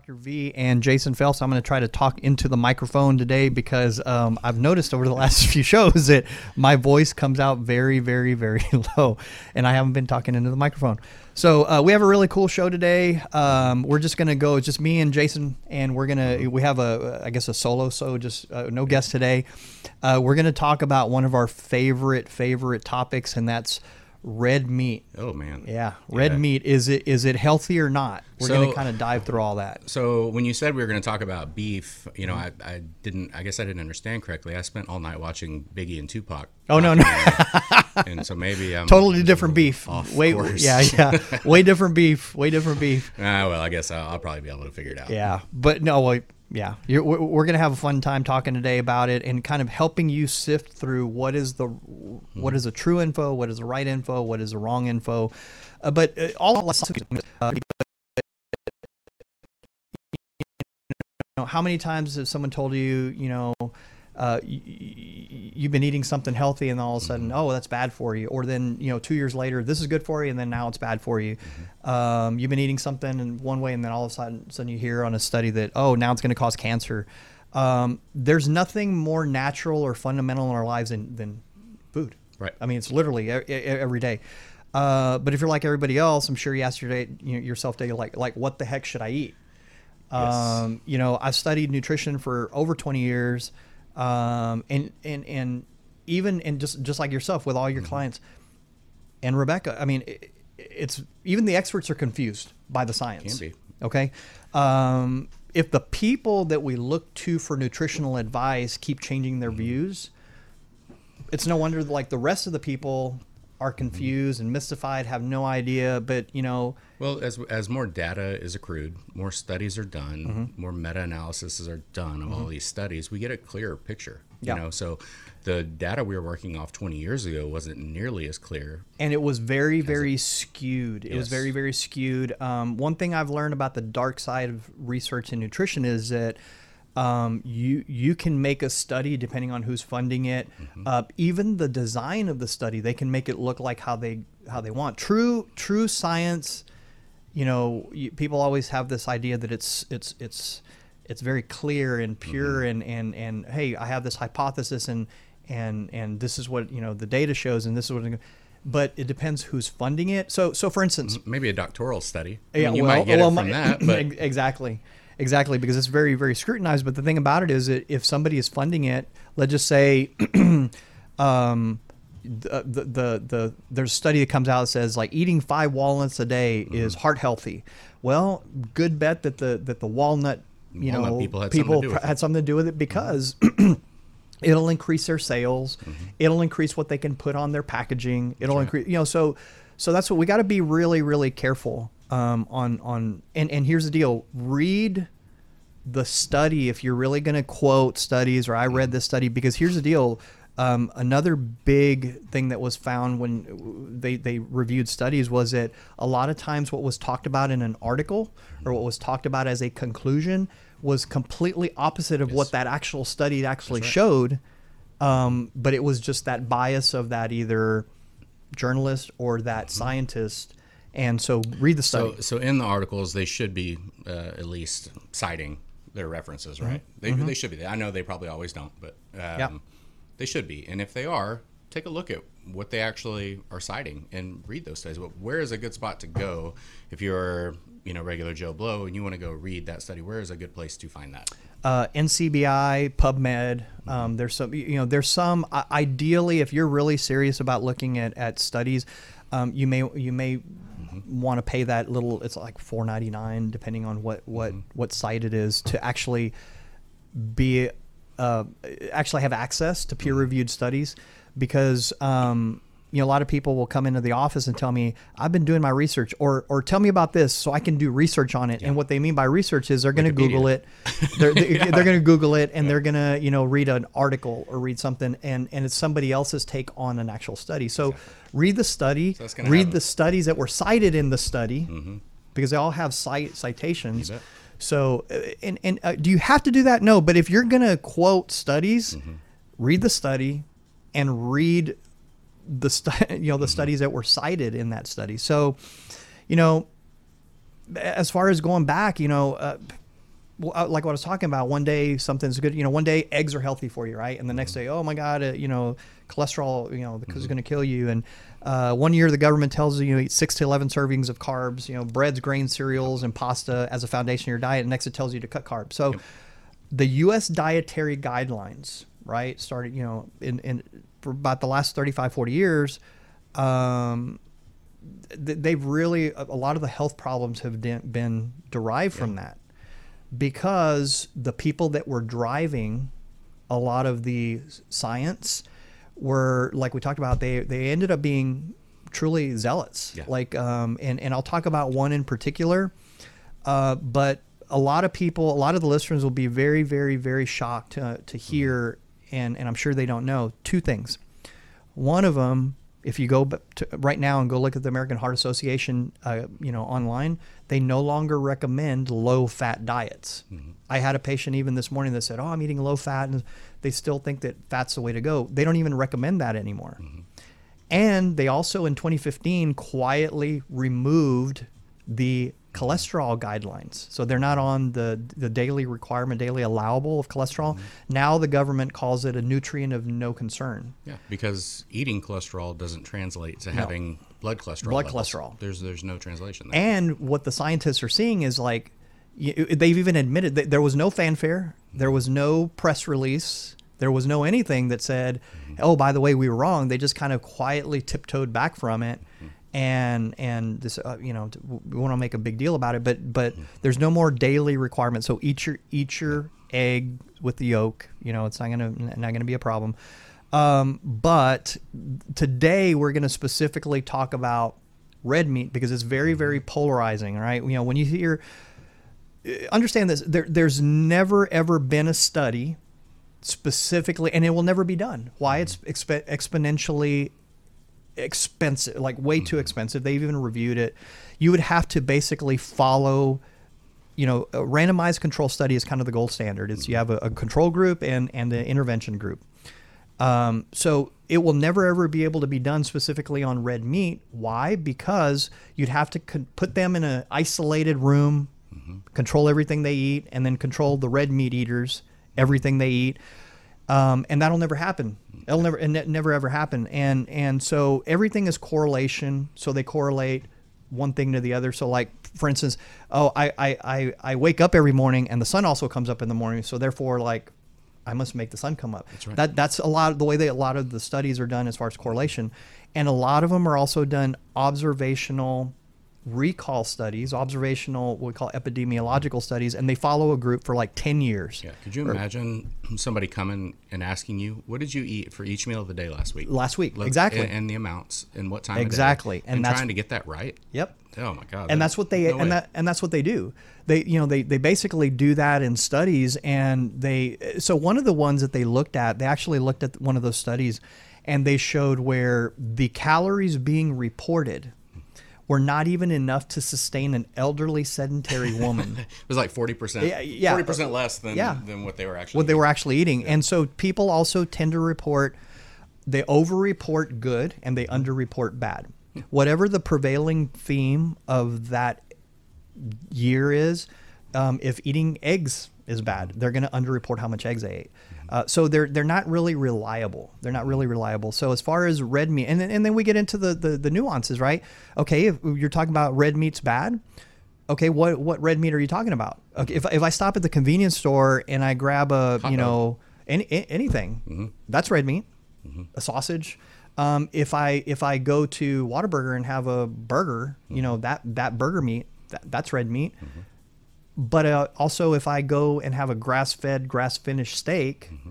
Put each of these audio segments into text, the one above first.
Dr. V and Jason Phelps. I'm going to try to talk into the microphone today because um, I've noticed over the last few shows that my voice comes out very, very, very low, and I haven't been talking into the microphone. So uh, we have a really cool show today. Um, we're just going to go. It's just me and Jason, and we're gonna. We have a, I guess, a solo. So just uh, no guest today. Uh, we're going to talk about one of our favorite, favorite topics, and that's red meat. Oh man. Yeah, red Yeah. meat. Is it is it healthy or not? We're So- going to kind of dive through all that. So when you said we were going to talk about beef, you know, I, I didn't. I guess I didn't understand correctly. I spent all night watching Biggie and Tupac. Oh no, no, and so maybe I'm totally different beef. Off Way, course. yeah, yeah, way different beef. Way different beef. Ah, well, I guess I'll, I'll probably be able to figure it out. Yeah, but no, well, yeah, You're, we're, we're gonna have a fun time talking today about it and kind of helping you sift through what is the what is the true info, what is the right info, what is the wrong info. Uh, but uh, all uh, know, how many times has someone told you, you know, uh, you've been eating something healthy and all of a sudden, oh, that's bad for you. Or then, you know, two years later, this is good for you, and then now it's bad for you. Um, you've been eating something in one way, and then all of a sudden, sudden you hear on a study that, oh, now it's going to cause cancer. Um, there's nothing more natural or fundamental in our lives than, than food. Right. I mean, it's literally every day. Uh, but if you're like everybody else, I'm sure you ask your day, you know, yourself daily, like, like, what the heck should I eat? Yes. Um, you know, I've studied nutrition for over 20 years, um, and and and even and just just like yourself with all Mm-hmm. your clients, and Rebecca. I mean, it, it's even the experts are confused by the science. Okay, um, if the people that we look to for nutritional advice keep changing Mm-hmm. their views, it's no wonder like the rest of the people are confused and mystified, have no idea. But you know, Well, as as more data is accrued, more studies are done, Mm-hmm. more meta analysis are done of all these studies, we get a clearer picture. Yeah. You know, so the data we were working off 20 years ago wasn't nearly as clear. and it was very very skewed it was very very skewed um, one thing i've learned about the dark side of research in nutrition is that um, you you can make a study depending on who's funding it. Uh, even the design of the study they can make it look like how they how they want. True true science you know you, people always have this idea that it's it's it's it's very clear and pure and and and hey i have this hypothesis and and and this is what you know the data shows and this is what but it depends who's funding it. So so for instance Maybe a doctoral study. I yeah, mean, you well, might get well, it from my- that, but exactly, exactly, because it's very, very scrutinized. But the thing about it is that if somebody is funding it, let's just say, um, the, the the the there's a study that comes out that says like eating five walnuts a day Mm-hmm. is heart healthy. Well, good bet that the that the walnut, you Walnut know, people had something to do with pr- it. Mm-hmm. had something to do with it because. It'll increase their sales. Mm-hmm. It'll increase what they can put on their packaging. It'll increase, you know. So, so that's what we got to be really, really careful um, on on. And and here's the deal: read the study if you're really going to quote studies or I read this study because here's the deal. Um, another big thing that was found when they, they reviewed studies was that a lot of times what was talked about in an article or what was talked about as a conclusion was completely opposite of what that actual study actually right. showed. Um, but it was just that bias of that either journalist or that scientist. And so read the study. so so in the articles they should be uh, at least citing their references, right? They, they should be. I know they probably always don't, but um, Mm-hmm. Yeah. they should be. And if they are, take a look at what they actually are citing and read those studies. But where is a good spot to go if you're you know regular Joe Blow and you want to go read that study? Where is a good place to find that? uh, NCBI, PubMed. Um, there's some, you know, there's some. Uh, ideally, if you're really serious about looking at, at studies, um, you may you may want to pay that little. It's like 4.99, depending on what what what site it is, to actually be uh, actually have access to peer reviewed studies, because. Um, you know, a lot of people will come into the office and tell me, "I've been doing my research," or "or tell me about this so I can do research on it." And what they mean by research is they're going to Google it, they're, they're, they're going to Google it and they're going to, you know, read an article or read something and, and it's somebody else's take on an actual study. So read the study, gonna read have- the studies that were cited in the study because they all have cite citations. So, uh, and, and uh, do you have to do that? No, but if you're going to quote studies, Mm-hmm. read the study and read the stu- you know Mm-hmm. the studies that were cited in that study. So, you know, as far as going back, you know, uh, uh, like what I was talking about, one day something's good. You know, one day eggs are healthy for you, right? And the next day, oh my God, uh, you know, cholesterol, you know, because it's going to kill you. And uh, one year the government tells you you eat six to eleven servings of carbs, you know, breads, grains, cereals, and pasta as a foundation of your diet. And next it tells you to cut carbs. So the U.S. dietary guidelines, right, started, you know, in, in for about the last 35, 40 years, um, they've really, a lot of the health problems have been derived from that because the people that were driving a lot of the science were, like we talked about, they, they ended up being truly zealots. Yeah. Like, um, and, and I'll talk about one in particular. Uh, but a lot of people, a lot of the listeners will be very, very, very shocked to, to hear, and, and I'm sure they don't know two things. One of them, if you go to, right now and go look at the American Heart Association, uh, you know, online, they no longer recommend low-fat diets. I had a patient even this morning that said, "Oh, I'm eating low fat," and they still think that fat's the way to go. They don't even recommend that anymore. And they also in 2015 quietly removed the cholesterol guidelines. So they're not on the the daily requirement, daily allowable of cholesterol. Mm-hmm. Now the government calls it a nutrient of no concern. Yeah, because eating cholesterol doesn't translate to having blood cholesterol. Blood levels. cholesterol. There's there's no translation there. And what the scientists are seeing is like they've even admitted that there was no fanfare, there was no press release, there was no anything that said, mm-hmm. "Oh, by the way, we were wrong." They just kind of quietly tiptoed back from it. Mm-hmm. And and this uh, you know we want to make a big deal about it, but but there's no more daily requirement. So eat your eat your egg with the yolk. You know it's not gonna not gonna be a problem. Um, but today we're gonna specifically talk about red meat because it's very very polarizing right you know when you hear uh, understand this there, there's never ever been a study specifically and it will never be done why it's exp- exponentially expensive like way too expensive they've even reviewed it you would have to basically follow you know a randomized control study is kind of the gold standard it's you have a, a control group and and the intervention group um, so it will never ever be able to be done specifically on red meat. Why? Because you'd have to con- put them in an isolated room, control everything they eat, and then control the red meat eaters, everything they eat. Um, and that'll never happen. It'll never, and it never ever happen. And and so everything is correlation. So they correlate one thing to the other. So like for instance, oh I I I, I wake up every morning and the sun also comes up in the morning. So therefore like I must make the sun come up. That's right. That that's a lot of the way that a lot of the studies are done as far as correlation, and a lot of them are also done observational recall studies, observational what we call epidemiological studies, and they follow a group for like ten years. yeah, could you imagine somebody coming and asking you, "What did you eat for each meal of the day last week?" Last week, Look- exactly. and, and the amounts and what time. of day, Exactly, and and, that's- trying to get that right. Yep. Oh my god. and that's what they no way. and that and that's what they do they you know they they basically do that in studies and they so one of the ones that they looked at they actually looked at one of those studies and they showed where the calories being reported were not even enough to sustain an elderly sedentary woman it was like forty percent. Yeah, yeah. forty percent less than Yeah. than what they were actually. what they were actually eating and so people also tend to report they overreport good and they underreport bad whatever the prevailing theme of that year is um, if eating eggs is bad they're going to underreport how much eggs they ate uh, so they're they're not really reliable. They're not really reliable. So as far as red meat and then, and then we get into the, the the nuances right? Okay if you're talking about red meat's bad okay what what red meat are you talking about? Okay if, if i stop at the convenience store and i grab a Hot you know any, anything that's red meat a sausage. Um, if i if i go to Whataburger and have a burger you know that that burger meat that, that's red meat but uh, also if i go and have a grass-fed grass-finished steak mm-hmm.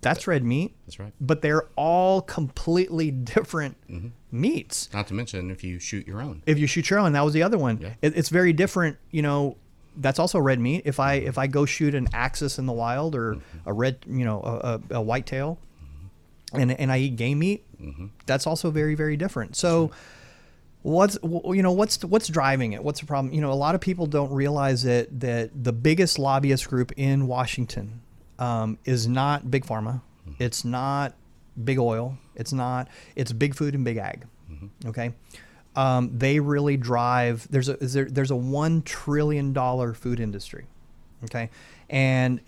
that's red meat. That's right. but they're all completely different mm-hmm. meats. Not to mention if you shoot your own. if you shoot your own that was the other one. Yeah. it, it's very different you know that's also red meat. If i mm-hmm. if i go shoot an axis in the wild or a red you know a, a, a whitetail and and i eat game meat that's also very very different. So what's you know what's what's driving it? What's the problem? You know a lot of people don't realize that that the biggest lobbyist group in washington um, is not big pharma. It's not big oil. It's not it's big food and big ag. Okay? Um, they really drive. There's a is there, there's a one trillion dollar food industry, okay, and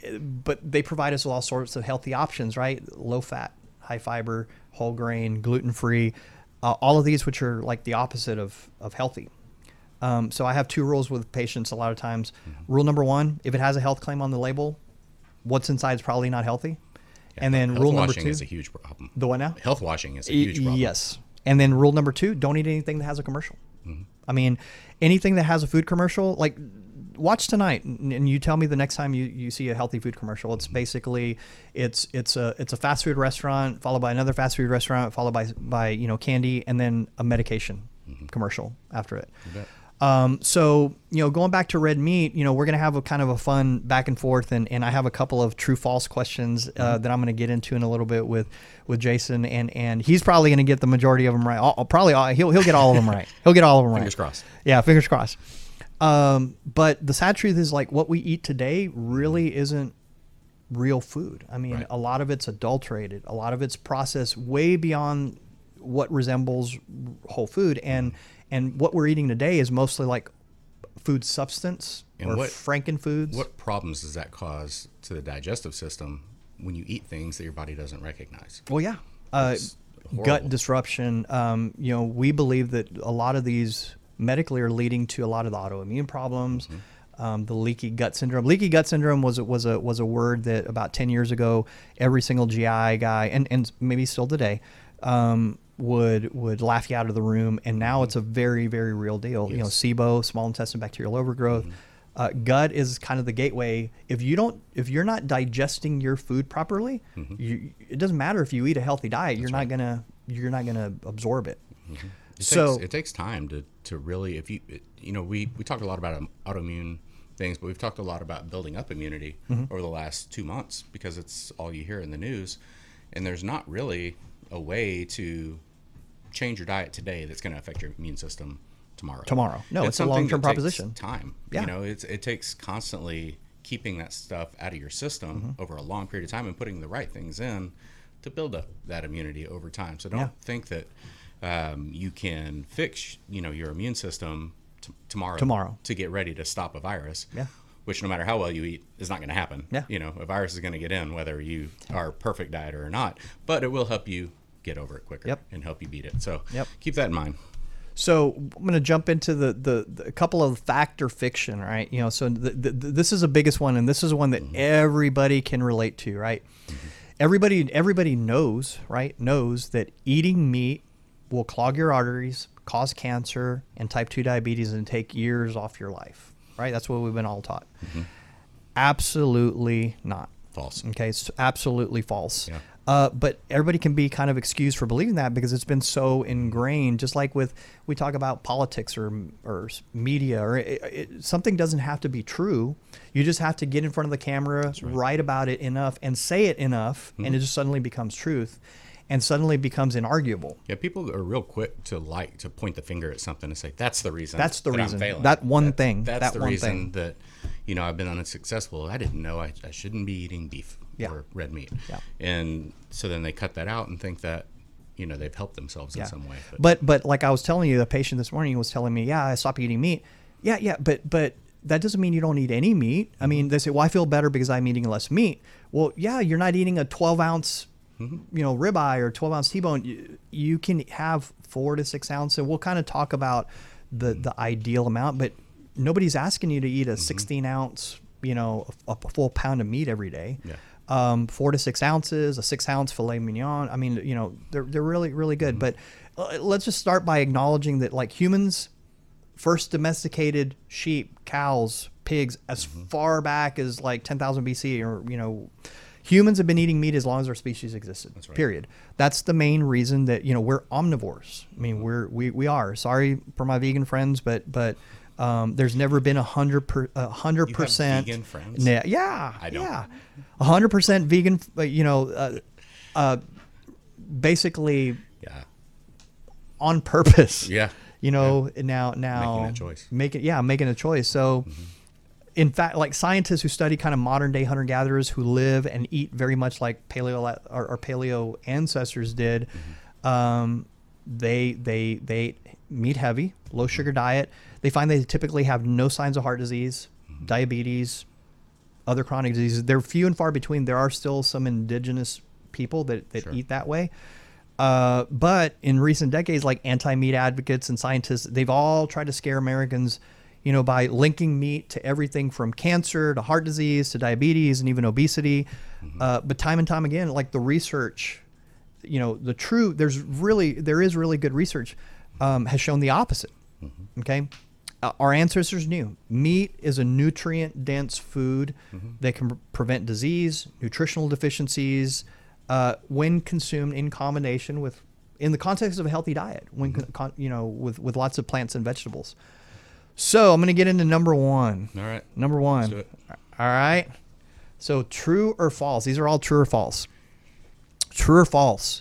but they provide us with all sorts of healthy options, right? Low fat, high fiber, whole grain, gluten free, uh, all of these which are like the opposite of of healthy. Um, so I have two rules with patients a lot of times. Rule number one: if it has a health claim on the label, what's inside is probably not healthy. and then rule number washing two: is a huge problem. the what now? Health washing is a huge problem. Yes. And then rule number two: don't eat anything that has a commercial. Mm-hmm. I mean, anything that has a food commercial, like watch tonight, and you tell me the next time you, you see a healthy food commercial. Mm-hmm. It's basically it's it's a it's a fast food restaurant followed by another fast food restaurant followed by by you know candy and then a medication commercial after it. Mm-hmm. Um, so you know, going back to red meat, you know, we're gonna have a kind of a fun back and forth, and, and I have a couple of true false questions uh, Mm-hmm. that I'm gonna get into in a little bit with with Jason, and and he's probably gonna get the majority of them right. I'll, I'll probably all, he'll he'll get all of them right. He'll get all of them right. Fingers crossed. Yeah, fingers crossed. Um, but the sad truth is, like, what we eat today really isn't real food. I mean, Right. a lot of it's adulterated. A lot of it's processed way beyond what resembles whole food, and and what we're eating today is mostly like food substance And or what- frankenfoods. What problems does that cause to the digestive system when you eat things that your body doesn't recognize? Well, yeah. Uh, gut disruption. Um, you know, we believe that a lot of these medically are leading to a lot of the autoimmune problems. Mm-hmm. Um, the leaky gut syndrome. Leaky gut syndrome was a, was a was a word that about ten years ago, every single GI guy and, and maybe still today, um, would would laugh you out of the room. And now it's a very very real deal. You know, SIBO, small intestine bacterial overgrowth. Uh, gut is kind of the gateway. If you don't, if you're not digesting your food properly, you, it doesn't matter if you eat a healthy diet. you're not gonna you're not gonna absorb it. It So takes, it takes time to, to really if you you know we we talk a lot about um, autoimmune things but we've talked a lot about building up immunity Mm-hmm. over the last two months because it's all you hear in the news and there's not really a way to change your diet today that's going to affect your immune system tomorrow Tomorrow. No, it's a long-term proposition. time Yeah. you know it's, it takes constantly keeping that stuff out of your system Mm-hmm. over a long period of time and putting the right things in to build up that immunity over time so don't Yeah. think that um, you can fix you know your immune system t- tomorrow Tomorrow. to get ready to stop a virus Yeah. which no matter how well you eat is not going to happen Yeah. you know a virus is going to get in whether you are perfect dieter or not but it will help you get over it quicker Yep. and help you beat it so Yep. keep that in mind So I'm going to jump into the, the, the a couple of fact or fiction, right? You know, so the, the, this is the biggest one, and this is one that everybody can relate to, right? Everybody everybody knows, right? Knows that eating meat will clog your arteries, cause cancer, and type two diabetes, and take years off your life, right? That's what we've been all taught. Absolutely not. false Okay, it's absolutely false. Yeah. Uh, but everybody can be kind of excused for believing that because it's been so ingrained. Just like with we talk about politics or or media or it, it, something doesn't have to be true. You just have to get in front of the camera, write about it enough, and say it enough, and it just suddenly becomes truth, and suddenly becomes inarguable. yeah people are real quick to like to point the finger at something and say that's the reason That's the that reason. failing." That one That's- thing. that's That the one reason thing. that you know i've been unsuccessful i didn't know i, I shouldn't be eating beef Yeah. or red meat Yeah. and so then they cut that out and think that you know they've helped themselves in some way But but like I was telling you, the patient this morning was telling me, yeah, I stopped eating meat. Yeah, yeah, but but that doesn't mean you don't eat any meat. I mm-hmm. mean, they say, well, I feel better because I'm eating less meat. Well, yeah, you're not eating a 12 ounce, Mm-hmm. you know, ribeye or 12 ounce T-bone. You, you can have four to six ounce, and we'll kind of talk about the mm-hmm. the ideal amount. But nobody's asking you to eat a mm-hmm. 16 ounce, you know, a, a full pound of meat every day Yeah. um, four to six ounces, a six ounce filet mignon. I mean, you know, they're, they're really, really good. But uh, let's just start by acknowledging that, like humans, first domesticated sheep, cows, pigs, as far back as like 10,000 BC, or, you know, humans have been eating meat as long as our species existed. right. Period. That's the main reason that, you know, we're omnivores. I mean, we're, we, we are. Sorry for my vegan friends, but, but, um, there's never been a hundred per, a hundred percent. vegan friends? Yeah, yeah, I don't. yeah, a hundred percent vegan. uh, You know, uh, uh, basically yeah on purpose. Yeah. You know, now now Making a choice. Making yeah, making a choice. So. In fact, like scientists who study kind of modern day hunter gatherers who live and eat very much like paleo our, our paleo ancestors did, um, they they they ate meat heavy, low sugar diet. They find they typically have no signs of heart disease, diabetes, other chronic diseases. They're few and far between. There are still some indigenous people that, that Sure. eat that way. Uh, but in recent decades, like anti-meat advocates and scientists, they've all tried to scare Americans, you know, by linking meat to everything from cancer to heart disease to diabetes and even obesity. Uh, but time and time again, like the research, you know, the true, there's really, there is really good research, um, has shown the opposite. Okay. Uh, our ancestors knew meat is a nutrient dense food that can pre- prevent disease, nutritional deficiencies, uh, when consumed in combination with, in the context of a healthy diet, when, con- con- you know, with, with lots of plants and vegetables. So I'm going to get into number one. All right. Number one. All right. So true or false? These are all true or false. True or false?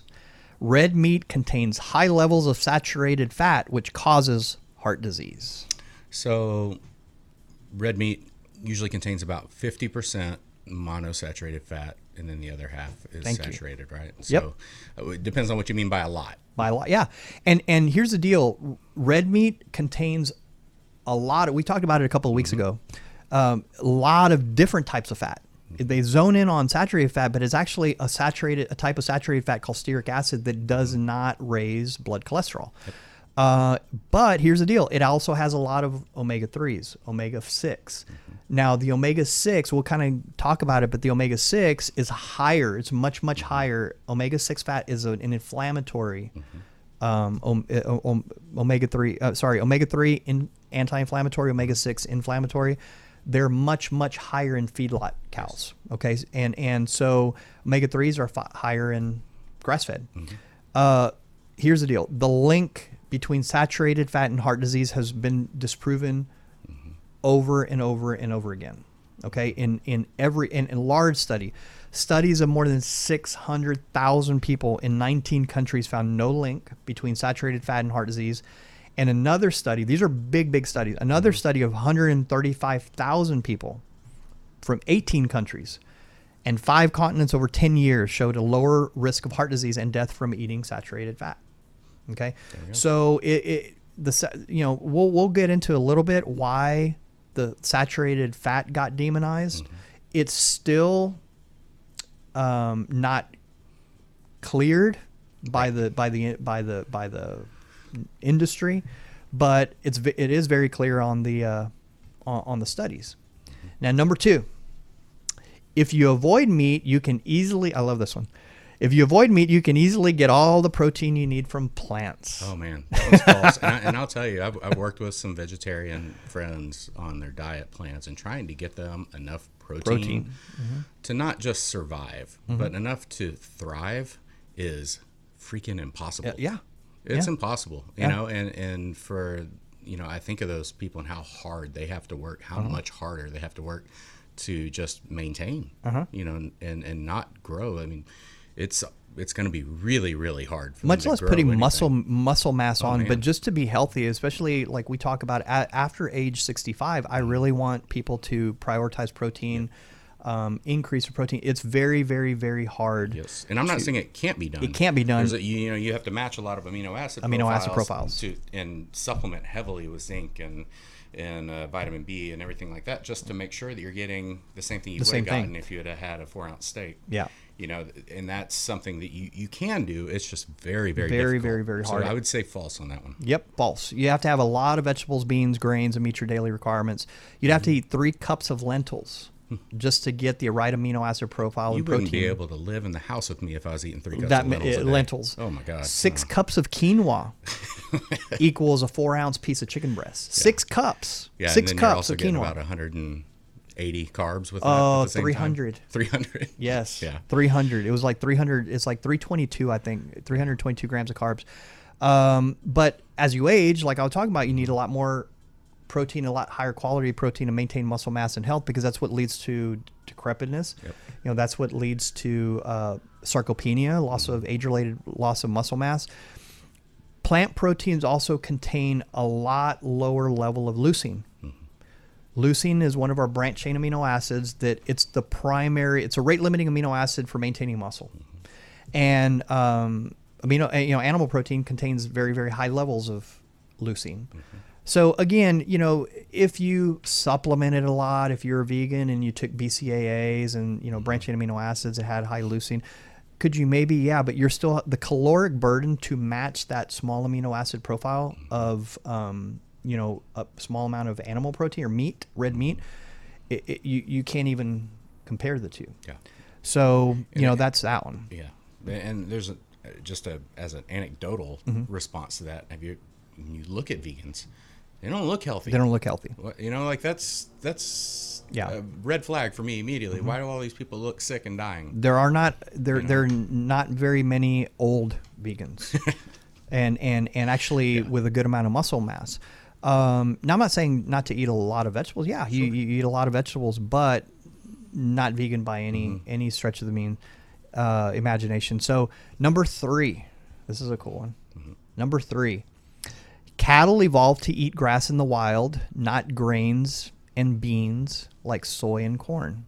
Red meat contains high levels of saturated fat, which causes heart disease. So, red meat usually contains about 50% monosaturated fat, and then the other half is Thank you. saturated, right? Yep. So, uh, it depends on what you mean by a lot. By a lot, yeah. And and here's the deal: red meat contains a lot. Of, we talked about it a couple of weeks ago. Um, a lot of different types of fat. They zone in on saturated fat, but it's actually a saturated, a type of saturated fat called stearic acid that does not raise blood cholesterol. Uh, but here's the deal: it also has a lot of omega threes, omega 6 Now the omega six, we'll kind of talk about it, but the omega six is higher. It's much much higher. Omega six fat is an inflammatory. Um, om, uh, om, omega three, uh, sorry, omega three in anti-inflammatory, omega six inflammatory. They're much much higher in feedlot cows. Okay, and and so omega threes are fi- higher in grass fed. Uh, here's the deal: the link between saturated fat and heart disease has been disproven over and over and over again. Okay, in in every in, in large study, studies of more than six hundred thousand people in nineteen countries found no link between saturated fat and heart disease. And another study, these are big, big studies. Another study of 135,000 people from 18 countries and five continents over 10 years showed a lower risk of heart disease and death from eating saturated fat. Okay, so it, it the you know we'll we'll get into a little bit why the saturated fat got demonized. It's still um, not cleared by the by the by the by the industry, but it's it is very clear on the uh, on, the studies. Now, number two, if you avoid meat, you can easily. I love this one. If you avoid meat, you can easily get all the protein you need from plants. Oh man, that was false. and, I, and I'll tell you, I've, I've worked with some vegetarian friends on their diet plans and trying to get them enough protein, Protein. to not just survive, but enough to thrive is freaking impossible. Yeah. It's Yeah. impossible, you Yeah. know, and and for you know, I think of those people and how hard they have to work, how Uh-huh. much harder they have to work to just maintain, Uh-huh. you know, and and not grow. I mean, it's it's going to be really really hard. For them much less putting anything. muscle muscle mass on, man. but just to be healthy, especially like we talk about a after age 65, I Mm-hmm. really want people to prioritize protein, um, increase of protein. It's very, very, very hard. Yes, and I'm not saying it can't be done. It can't be done. A, you, you know, you have to match a lot of amino acid Amino acid profiles profiles. to and supplement heavily with zinc and and uh, vitamin B and everything like that, just to make sure that you're getting the same thing you would have gotten thing. if you had had a four ounce steak. Yeah. you know, and that's something that you you can do. It's just very very Very, difficult. very, very hard. So I would say false on that one. Yep, false. You have to have a lot of vegetables, beans, grains, and meet your daily requirements. You'd have to eat three cups of lentils just to get the right amino acid profile You and wouldn't be able to live in the house with me if I was eating three cups that of lentils. uh, day. lentils. Oh my god. Six Uh, cups of quinoa equals a four ounce piece of chicken breast. Six cups. yeah, Six and then you're also of getting quinoa. about 180 carbs with that. Oh, same 300. 300. Yes. Yeah. 300. It was like 300. It's like 322, I think. 322 grams of carbs. Um, but as you age, like I was talking about, you need a lot more protein, a lot higher quality protein to maintain muscle mass and health because that's what leads to decrepitness. Yep. You know, that's what leads to uh, sarcopenia, loss Mm-hmm. of age-related loss of muscle mass. Plant proteins also contain a lot lower level of leucine. Leucine is one of our branch chain amino acids that it's the primary, it's a rate limiting amino acid for maintaining muscle. And um, amino, you know, animal protein contains very, very high levels of leucine. So again, you know, if you supplemented a lot, if you're a vegan and you took BCAAs and you know branched amino acids that had high leucine, could you maybe yeah, but you're still the caloric burden to match that small amino acid profile of um, you know a small amount of animal protein or meat, red meat. It, it, you you can't even compare the two. Yeah. So you know it- that's that one. Yeah, and there's a, just a as an anecdotal Mm-hmm. response to that. Have you when you look at vegans, they don't look healthy. They don't look healthy. You know, like that's that's Yeah. Mm-hmm. a red flag for me immediately. Why do all these people look sick and dying? there are not there there are not very many old vegans and and and actually with a good amount of muscle mass um now i'm not saying not to eat a lot of vegetables yeah you, you eat a lot of vegetables but not vegan by any any stretch of the mean uh imagination so number three this is a cool one number three cattle evolved to eat grass in the wild not grains and beans like soy and corn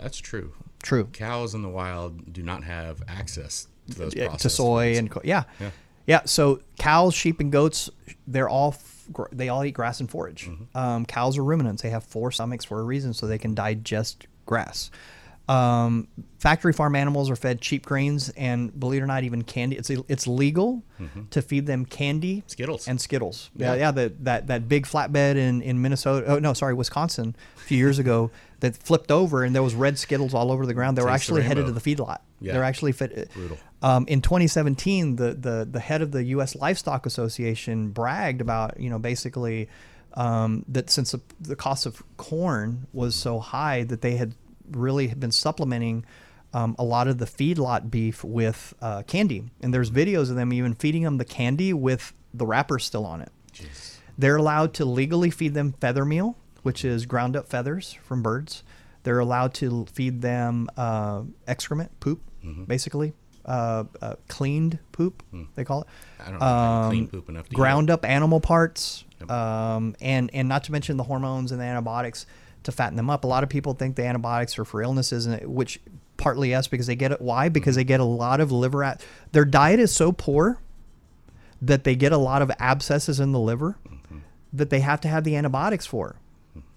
That's true. true Cows in the wild do not have access to those yeah, to soy foods. and co- yeah. Yeah. yeah so cows sheep and goats they're all f- gr- they all eat grass and forage Mm-hmm. um, cows are ruminants they have four stomachs for a reason so they can digest grass um, factory farm animals are fed cheap grains and believe it or not even candy it's it's legal to feed them candy Mm-hmm. Skittles. and skittles yeah Yeah. yeah that that that big flatbed in in minnesota oh no sorry wisconsin a few years ago that flipped over and there was red skittles all over the ground they were Taste the actually headed to the feedlot Yeah. they're actually fit Brutal. um, in 2017, the, the the head of the U.S. Livestock Association bragged about you know basically um, that since the, the cost of corn was so high that they had really have been supplementing um, a lot of the feedlot beef with uh, candy, and there's videos of them even feeding them the candy with the wrapper still on it. Jeez. They're allowed to legally feed them feather meal, which is ground up feathers from birds. They're allowed to feed them uh, excrement, poop, Mm-hmm. basically, uh, uh, cleaned poop, they call it. I don't know can clean Um, poop enough to ground up animal parts, Yep. um, and and not to mention the hormones and the antibiotics to fatten them up. A lot of people think the antibiotics are for illnesses, and which partly yes because they get it. Why? Because they get a lot of liver. At, their diet is so poor that they get a lot of abscesses in the liver that they have to have the antibiotics for.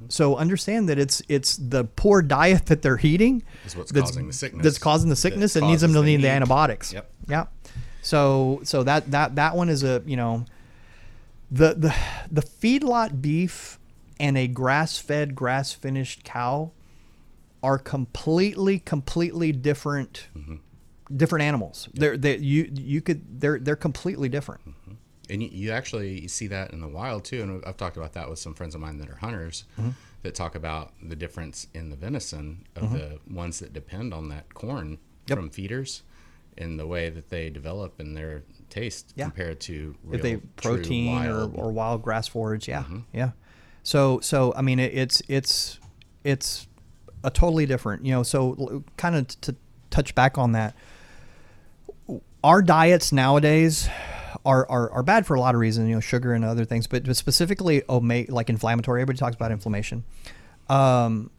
So understand that it's it's the poor diet that they're eating Is what's that's, causing the sickness. That's causing the sickness that and needs them to need the antibiotics. Yep. Yeah. So so that that that one is a you know the the the feedlot beef and a grass fed grass finished cow are completely completely different mm-hmm. different animals. They're they you you could they're they're completely different. Mm-hmm. And you, you actually see that in the wild too. And I've talked about that with some friends of mine that are hunters Mm-hmm. that talk about the difference in the venison of mm-hmm. the ones that depend on that corn Yep. from feeders and the way that they develop in their taste Yeah. compared to real, if they protein wild. or, or wild grass forage yeah yeah so so i mean it, it's it's it's a totally different you know so kind of to touch back on that our diets nowadays are, are, are bad for a lot of reasons, you know, sugar and other things, but, but specifically omega, like inflammatory. Everybody talks about inflammation. Um,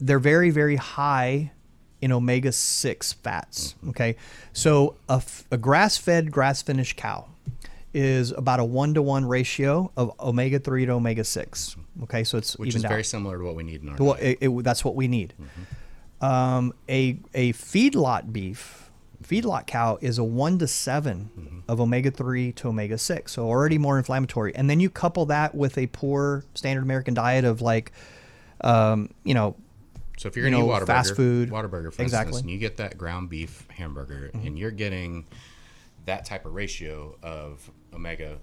they're very, very high in omega 6 fats. Okay. So a, f- a grass fed, grass finished cow is about a one to one ratio of omega 3 to omega 6. Okay. So it's which is out. very similar to what we need in our Well, diet. it, it, that's what we need. Um, a a feedlot beef, feedlot cow is a one to 7 of omega three to omega six, so already more inflammatory. And then you couple that with a poor standard American diet of like, um, you know, So if you're you gonna know, eat Whataburger, fast food. Whataburger, for Exactly. Mm-hmm. instance, and you get that ground beef hamburger, and you're getting that type of ratio of omega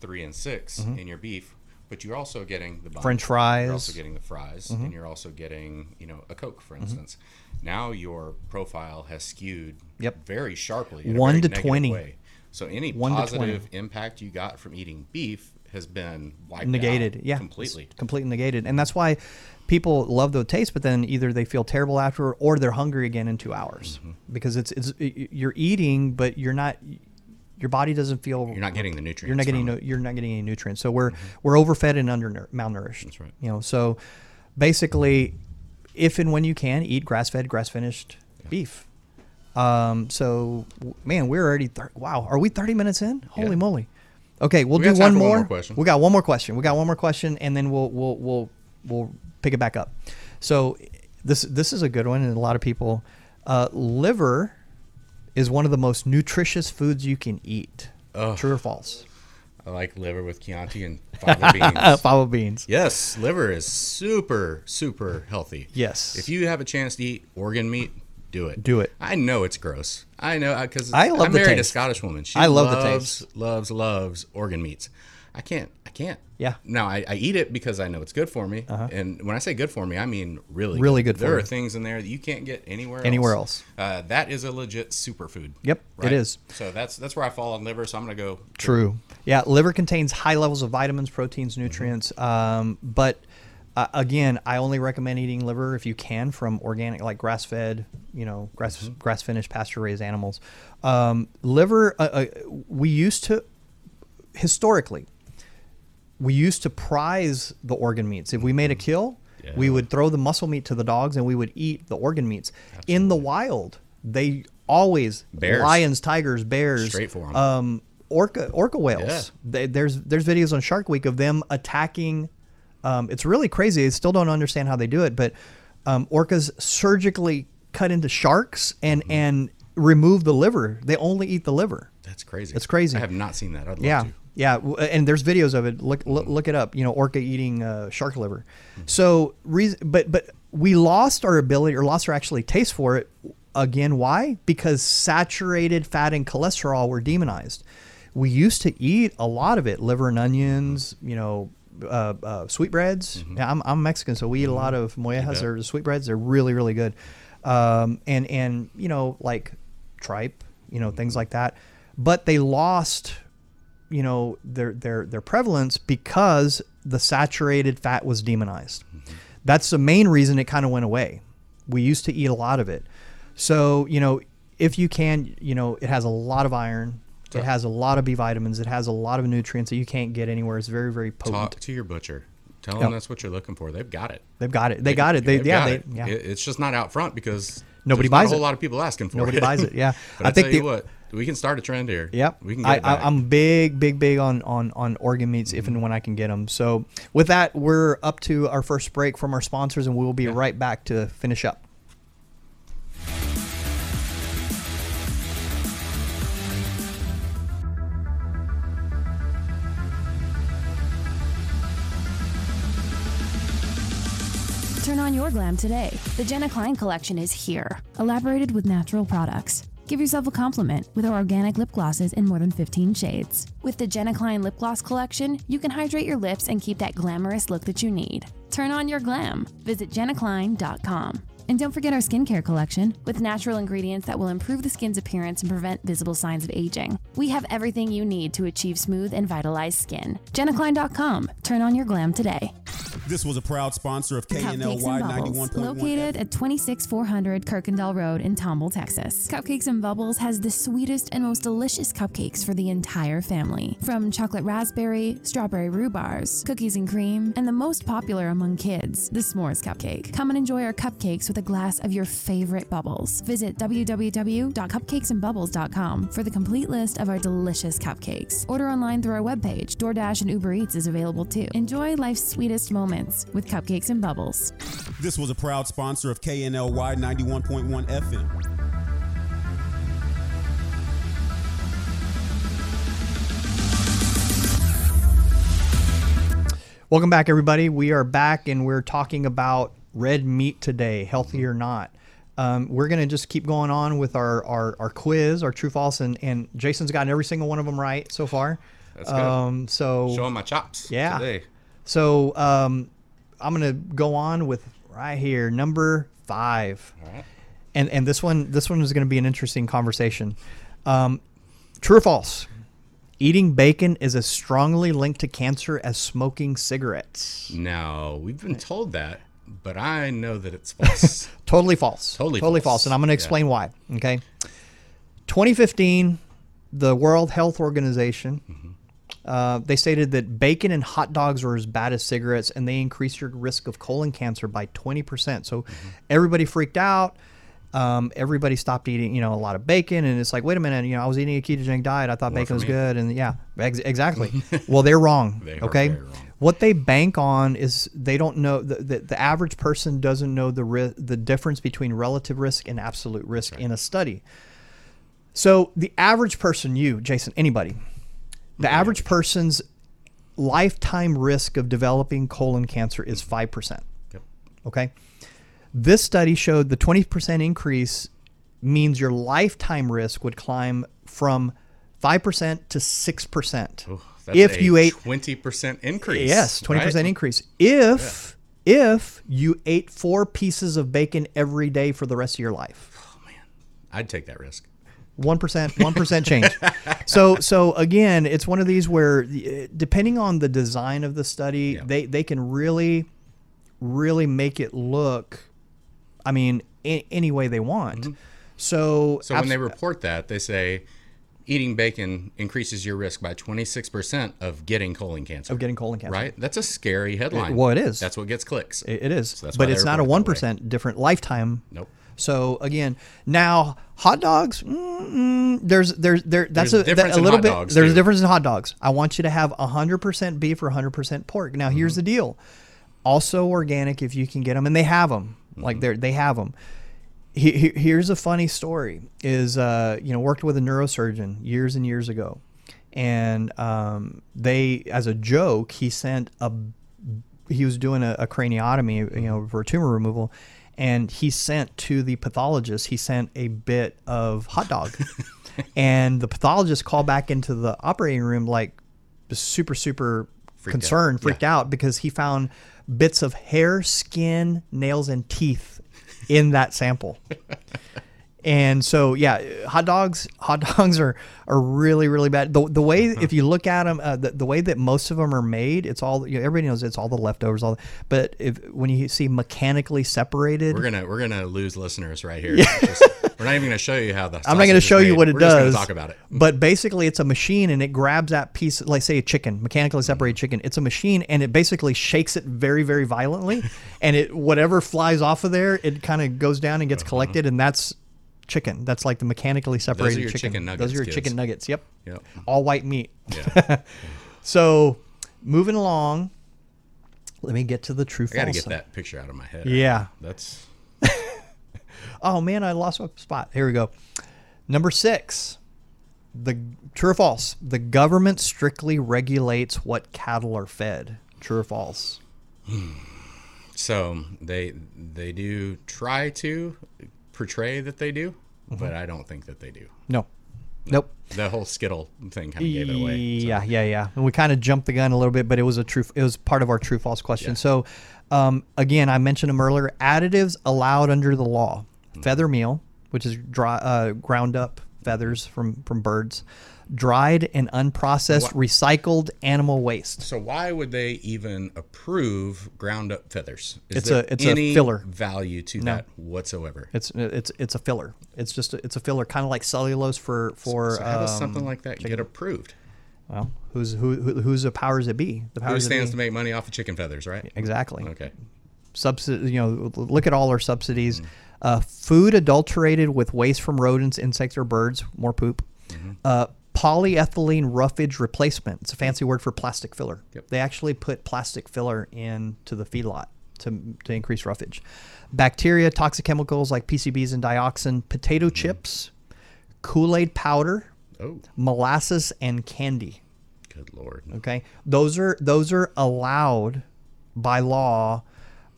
three and 6 in your beef, but you're also getting the bun, Mm-hmm. French You're. Mm-hmm. also getting the fries, and you're also getting you know a Coke, for instance. Now your profile has skewed Yep. very sharply, One to 20. Way. So any One to 20. positive impact you got from eating beef has been negated. Yeah, completely. completely negated, and that's why people love the taste, but then either they feel terrible after, or they're hungry again in two hours Mm-hmm. because it's it's you're eating, but you're not. Your body doesn't feel. You're not getting the nutrients. You're not getting no, you're not getting any nutrients. So we're we're overfed and under malnourished. That's right. You know, so basically, if and when you can, eat grass fed, grass finished beef. Um, so man, we're already thir- wow. Are we 30 minutes in? Holy Yeah. moly! Okay, we'll We do one for one more. more question. We got one more question. We got one more question, and then we'll we'll we'll we'll pick it back up. So this this is a good one, and a lot of people. Uh, liver is one of the most nutritious foods you can eat. Ugh. True or false? I like liver with Chianti and fava beans. Fava beans. yes, liver is super, super healthy. Yes. If you have a chance to eat organ meat, do it. Do it. I know it's gross. I know uh, because I love I'm the married taste. a Scottish woman. She I love the loves. Loves, loves organ meats. I can't. I can't. Yeah. Now I, I eat it because I know it's good for me. And when I say good for me, I mean really, Really good for There you. are things in there that you can't get anywhere Anywhere else. Uh, that is a legit superfood. Yep, it right? is. So that's that's where I fall on liver. So I'm gonna go. True. Yeah, liver contains high levels of vitamins, proteins, Mm-hmm. nutrients. Um, but uh, again, I only recommend eating liver if you can from organic, like grass-fed, you know, grass Mm-hmm. grass-finished, pasture-raised animals. Um, liver. Uh, uh, we used to historically we used to prize the organ meats. If we made a kill, we would throw the muscle meat to the dogs and we would eat the organ meats. In the wild, they always Bears. lions, tigers, bears, Straight for 'em. um, orca orca whales. Yeah. They, there's there's videos on Shark Week of them attacking. Um, it's really crazy. I still don't understand how they do it, but um, orcas surgically cut into sharks and Mm-hmm. and remove the liver. They only eat the liver. That's crazy. It's crazy. I have not seen that. I'd love Yeah, to. Yeah, and there's videos of it. Look, look, look it up. You know, orca eating uh, shark liver. So, reason, but but we lost our ability, or lost our actually taste for it. Again, why? Because saturated fat and cholesterol were demonized. We used to eat a lot of it, liver and onions. You know. Uh, uh, sweetbreads. Yeah, I'm, I'm Mexican, so we eat a lot of mollejas or sweetbreads. They're really, really good. Um, and and you know like tripe, you know things like that. But they lost you know their their their prevalence because the saturated fat was demonized. Mm-hmm. That's the main reason it kind of went away. We used to eat a lot of it. So, you know, if you can, you know, it has a lot of iron, it has a lot of B vitamins, it has a lot of nutrients that you can't get anywhere. It's very very potent. Talk to your butcher. Tell Yep. them that's what you're looking for. They've got it. They've got it. They got it. They yeah, got they it. yeah. It's just not out front because Nobody buys a whole it. lot of people asking for Nobody it. buys it, yeah. but I think tell you the- what, we can start a trend here. Yep. we can get I, it back. I, I'm big, big, big on on on organ meats if and mm-hmm. when I can get them. So with that, we're up to our first break from our sponsors, and we'll be right back to finish up. Turn on your glam today. The Jenna Klein collection is here, elaborated with natural products. Give yourself a compliment with our organic lip glosses in more than 15 shades. With the Jenna Klein lip gloss collection, you can hydrate your lips and keep that glamorous look that you need. Turn on your glam. Visit jennaklein.com. And don't forget our skincare collection with natural ingredients that will improve the skin's appearance and prevent visible signs of aging. We have everything you need to achieve smooth and vitalized skin. jennaklein.com. Turn on your glam today. This was a proud sponsor of KNLY and Bubbles, 91.1. located at 26400 Kuykendahl Road in Tomball, Texas. Cupcakes and Bubbles has the sweetest and most delicious cupcakes for the entire family. From chocolate raspberry, strawberry rhubars, cookies and cream, and the most popular among kids, the s'mores cupcake. Come and enjoy our cupcakes with a glass of your favorite bubbles. Visit www.cupcakesandbubbles.com for the complete list of our delicious cupcakes. Order online through our webpage. DoorDash and Uber Eats is available too. Enjoy life's sweetest moments with Cupcakes and Bubbles. This was a proud sponsor of KNLY 91.1 FM. Welcome back, everybody. We are back, and we're talking about red meat today, healthy or not. Um, we're gonna just keep going on with our our, our quiz, our true false, and, and Jason's gotten every single one of them right so far. That's good. Um, so Showing my chops. Yeah. Today. So um, I'm gonna go on with right here, number five, All right. and and this one this one is gonna be an interesting conversation. Um, true or false? Eating bacon is as strongly linked to cancer as smoking cigarettes. No, we've been told that, but I know that it's false. Totally false. Totally totally false. false. And I'm going to explain why. Okay. 2015, the World Health Organization Mm-hmm. uh, they stated that bacon and hot dogs were as bad as cigarettes, and they increase your risk of colon cancer by 20%. So Mm-hmm. everybody freaked out. Um, everybody stopped eating, you know, a lot of bacon, and it's like, wait a minute, you know, I was eating a ketogenic diet. I thought bacon was me. good, and yeah, ex- exactly. well, they're wrong. They okay, wrong. what they bank on is they don't know the, the, the average person doesn't know the ri- the difference between relative risk and absolute risk in a study. So the average person, you, Jason, anybody, the average person's lifetime risk of developing colon cancer is five percent. Yep. Okay. This study showed the 20% increase means your lifetime risk would climb from 5% to 6% Ooh, that's if a you ate 20% increase. yes 20% right? increase if if you ate four pieces of bacon every day for the rest of your life Oh man. I'd take that risk. one percent, one percent change. so, so again, it's one of these where, depending on the design of the study, Yeah. they they can really, really make it look. I mean, a- any way they want. So, Mm-hmm. So when they report that, they say eating bacon increases your risk by 26% of getting colon cancer. of getting colon cancer, Right? That's a scary headline. well, it is. That's what gets clicks. It- it is, that's but it's not a one way. different lifetime. Nope. So again, now hot dogs. Mm, there's there's there. That's There's a, that- a in little hot bit. dogs, there's a difference in hot dogs. I want you to have hundred percent beef or hundred percent pork. Now Mm-hmm. here's the deal. Also organic if you can get them, and they have them. Mm-hmm. Like they're they have them. He, he- here's a funny story. Is uh, you know worked with a neurosurgeon years and years ago, and um, they as a joke he sent a he was doing a, a craniotomy, you know, for tumor removal, and he sent to the pathologist. He sent a bit of hot dog, and the pathologist called back into the operating room like super super Freaked out. concerned, freaked Yeah. out because he found bits of hair, skin, nails, and teeth in that sample. And so, yeah, hot dogs, hot dogs are, are really, really bad. The, the way, if you look at them, uh, the, the way that most of them are made, it's all, you know, everybody knows it's all the leftovers, all, but if, when you see mechanically separated, We're gonna we're gonna lose listeners right here. Just- we're not even gonna show you how the. I'm not going to show you what it we're just gonna does. talk about it. Mm. But basically, it's a machine, and it grabs that piece, like say a chicken, mechanically mm. separated chicken. It's a machine, and it basically shakes it very, very violently, and it whatever flies off of there, it kind of goes down and gets uh-huh. collected, and that's chicken. That's like the mechanically separated your chicken. chicken Those are your kids. chicken nuggets. Yep. Yep. All white meat. Yeah. So, moving along. Let me get to the true I gotta false. get that picture out of my head. Yeah. That's Oh man, I lost my spot. Here we go. Number six. The true or false? The government strictly regulates what cattle are fed. True or false? so they they do try to portray that they do, Mm-hmm. but I don't think that they do. No. Nope. The whole Skittle thing kind of gave it away. so. Yeah, yeah, yeah. And we kind of jumped the gun a little bit, but it was a true. It was part of our true false question. Yeah. So, um, again, I mentioned them earlier. Additives allowed under the law. Feather meal, which is dry, uh, ground up feathers from from birds, dried and unprocessed recycled animal waste. So why would they even approve ground up feathers? Is It's a- it's a filler. value to that whatsoever? It's it's it's a filler. It's just a, it's a filler, kind of like cellulose for for. so how does um, something like that get approved? well, who's who, who who's the powers that be? The Who powers that stands to make money off of chicken feathers, right? Exactly. Okay. Subsidy. You know, look at all our subsidies. Uh, food adulterated with waste from rodents, insects, or birds. More poop. Uh, polyethylene roughage replacement. It's a fancy word for plastic filler. Yep. They actually put plastic filler into the feedlot to, to increase roughage. Bacteria, toxic chemicals like PCBs and dioxin, potato chips, Kool Aid powder, Oh, molasses, and candy. good lord. Okay, those are those are allowed by law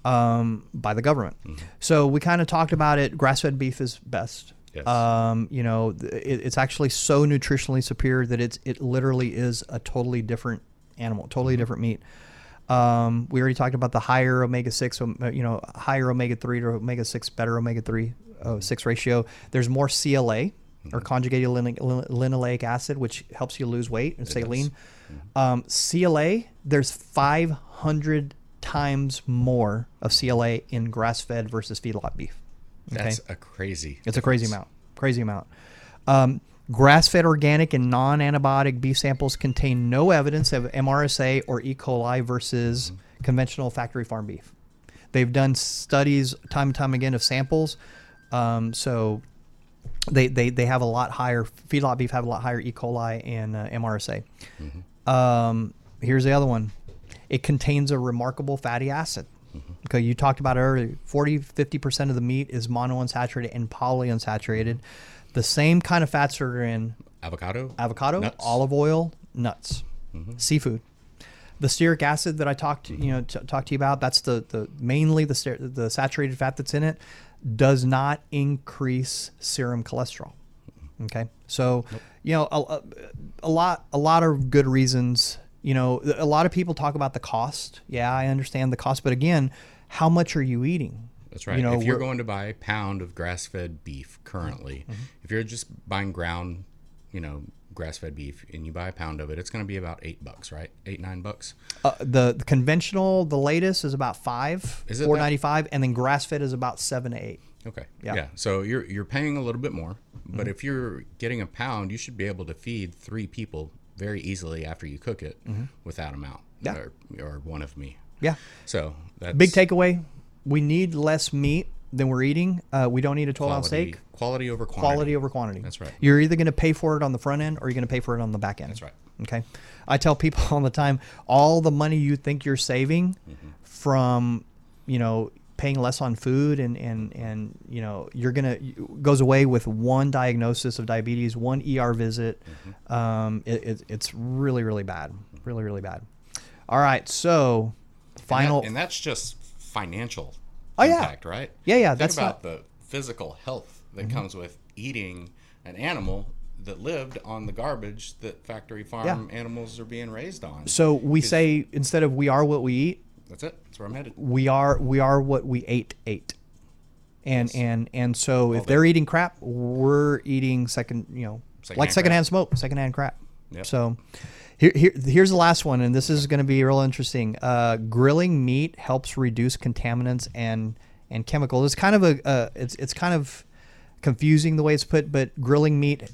um, by the government. So we kind of talked about it. Grass-fed beef is best. Yes. Um, you know, it, it's actually so nutritionally superior that it's it literally is a totally different animal, totally different meat. Um, we already talked about the higher omega six, um, uh, you know, higher omega three to omega six, better omega three uh, six ratio. There's more CLA or conjugated lin- lin- linoleic acid, which helps you lose weight and stay lean. Um, CLA, there's 500 times more of CLA in grass fed versus feedlot beef. That's a crazy. It's a crazy amount. Crazy amount. Um, Grass fed organic and non antibiotic beef samples contain no evidence of MRSA or E. coli versus conventional factory farm beef. They've done studies time and time again of samples. Um, so they, they they have a lot higher feedlot beef have a lot higher E. coli and uh, MRSA. Um, here's the other one. It contains a remarkable fatty acid. Okay, you talked about it earlier. 40 50% of the meat is monounsaturated and polyunsaturated. The same kind of fats are in Avocado. avocado, Nuts. olive oil, nuts, mm-hmm. seafood. The stearic acid that I talked, you know, t- talked to you about, that's the, the mainly the ster- the saturated fat that's in it, does not increase serum cholesterol. Okay, so you know a, a lot a lot of good reasons. You know, a lot of people talk about the cost. Yeah, I understand the cost, but again, how much are you eating? That's right. You know, if you're going to buy a pound of grass-fed beef currently, Mm-hmm. if you're just buying ground, you know, grass-fed beef, and you buy a pound of it, it's going to be about eight bucks, right? Eight nine bucks. Uh, the, the conventional, the latest is about five, Is four ninety five, and then grass fed is about seven to eight. Okay. Yeah. Mm-hmm. So you're you're paying a little bit more, but if you're getting a pound, you should be able to feed three people very easily after you cook it with that amount. Yeah. Or, or one of me. Yeah. So that's Big takeaway: we need less meat than we're eating. Uh, we don't need a twelve ounce steak. quality over quantity. Quality over quantity. That's right. You're either going to pay for it on the front end or you're going to pay for it on the back end. That's right. Okay. I tell people all the time, all the money you think you're saving Mm-hmm. from, you know, paying less on food and and and you know you're gonna goes away with one diagnosis of diabetes, one ER visit. Mm-hmm. Um, it, it, it's really really bad, really really bad. All right, so And, final. that- and that's just financial Oh, yeah. impact, right? Yeah, yeah, Think that's about not- the physical health that Mm-hmm. comes with eating an animal that lived on the garbage that factory farm animals are being raised on. so we say instead of we are what we eat, That's it. That's where I'm headed. we are we are what we ate ate and and and so if they're eating crap we're eating second you know like Secondhand secondhand smoke secondhand crap Yep. so here, here here's the last one and this is going to be real interesting uh, grilling meat helps reduce contaminants and and chemicals it's kind of a uh, it's it's kind of confusing the way it's put but grilling meat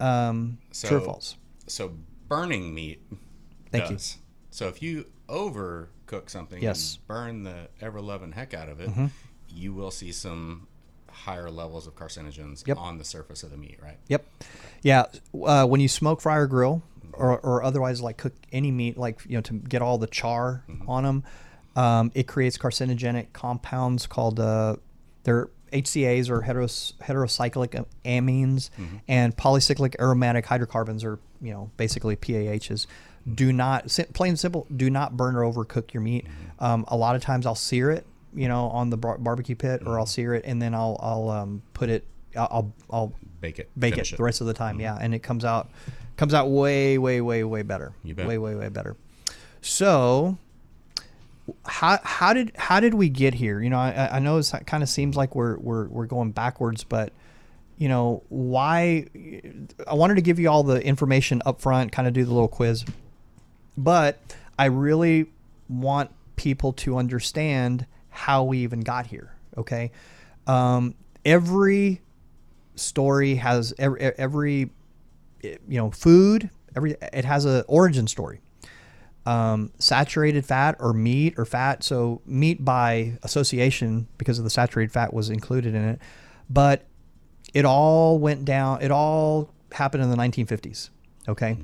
um So, true or false So burning meat Thank you. does. So if you overcook something Yes. Mm-hmm. and burn the ever loving heck out of it, you will see some higher levels of carcinogens Yep. on the surface of the meat, right? Yep. Yeah. Uh, when you smoke, fry, or grill, or, or otherwise like cook any meat, like you know, to get all the char on them, um, it creates carcinogenic compounds called uh, they're HCA's or heteros, heterocyclic amines and polycyclic aromatic hydrocarbons, or you know, basically PAHs. Do not plain and simple. Do not burn or overcook your meat. Um, a lot of times I'll sear it, you know, on the bar- barbecue pit, or I'll sear it and then I'll I'll um, put it. I'll I'll, Bake it. bake finish it, the rest of the Mm-hmm. time. Yeah, and it comes out comes out way way way way better. You bet. Way way way better. So how how did how did we get here? You know, I, I know it kind of seems like we're we're we're going backwards, but you know why? I wanted to give you all the information up front, kind of do the little quiz, but I really want people to understand how we even got here. Okay, um, every story has every, every you know food every it has a origin story. Um, saturated fat or meat or fat so meat by association because of the saturated fat was included in it but it all went down it all happened in the 1950s okay